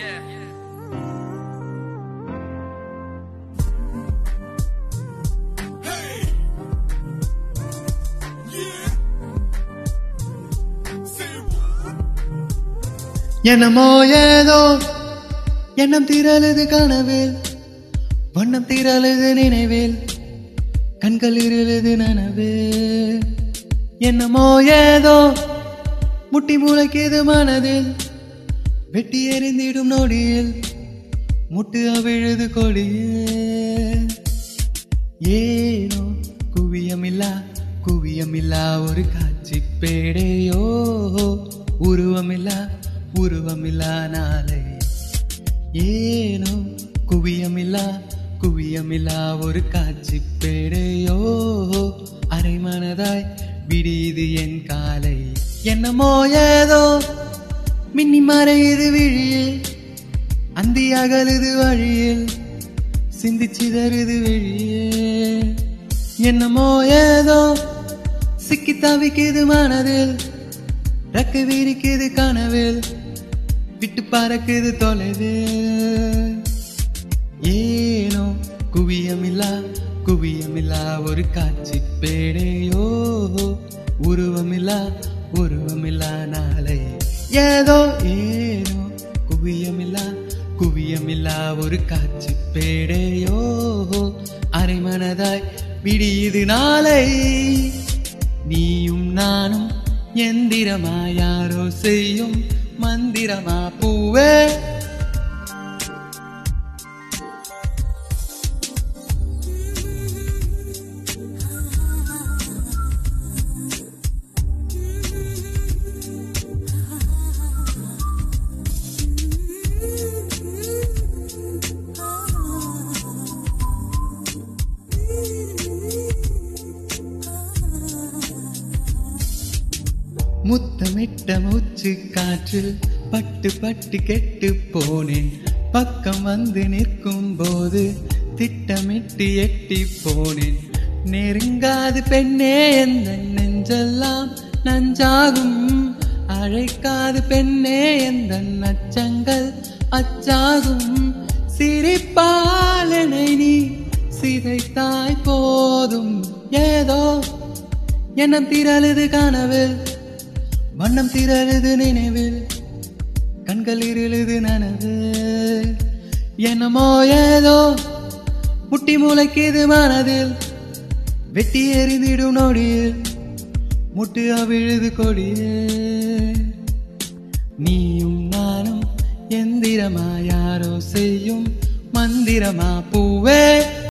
Yeah. Hey. Yeah. என்னமோ ஏதோ எண்ணம் தீரலது கனவில் வண்ணம் தீரலது நினைவில் கண்கள் இருளது நனவில் என்னமோ ஏதோ முட்டி முளைக்கிது மனதில் வெட்டி எறிந்திடும் நொடியில் முட்டு அவிழுது கொடியில். ஏனோ குவியமில்லா குவியமில்லா ஒரு காட்சி பேடையோ. உருவமில்லா உருவமில்லா நாளை. ஏனோ குவியமில்லா குவியமில்லா ஒரு காட்சி பேடையோ. அரைமனதாய் விடியுது என் காலை. என்னமோ ஏதோ மின்னி மறையுது விழியில் அந்தி அகலுது வழியில் சிந்திச்சிதறுது வெளியே என்னமோ ஏதோ சிக்கி தவிக்குது மனதில் ரக்க விரிக்குது கனவில் விட்டு பறக்குது தொலைவில். ஏனோ குவியமில்லா குவியமில்லா ஒரு காட்சி பேடையோ உருவமில்லா உருவமில்லா நாளையே ஏதோ ஏனோ குவியமில்லா குவியமில்லா ஒரு காட்சி பேடையோ. அரைமனதாய் விடியுது நாளை. நீயும் நானும் எந்திரமா யாரோ செய்யும் மந்திரமா பூவே. முத்தமிட்ட மூச்சு காற்றில் பட்டு பட்டு கெட்டு போனேன். பக்கம் வந்து நிற்கும் போது திட்டமிட்டு எட்டி போனேன். நெருங்காது பெண்ணே எந்த நெஞ்செல்லாம் நஞ்சாகும்? அழைக்காது பெண்ணே எந்த நச்சங்கள் அச்சாகும்? சிரிப்பாலனை நீ சிதைத்தாய் போதும். ஏதோ எண்ணம் திரளுது கனவில் வண்ணம் திரழுது நினைவில் கண்கள் இருளுது நனவு. என்னமோ ஏதோ முட்டி முளைக்கிது மனதில் வெட்டி எறிந்திடும் நொடியில் முட்டு அவிழுது கொடியே நீயும் நானும் எந்திரமா யாரோ செய்யும் மந்திரமா பூவே.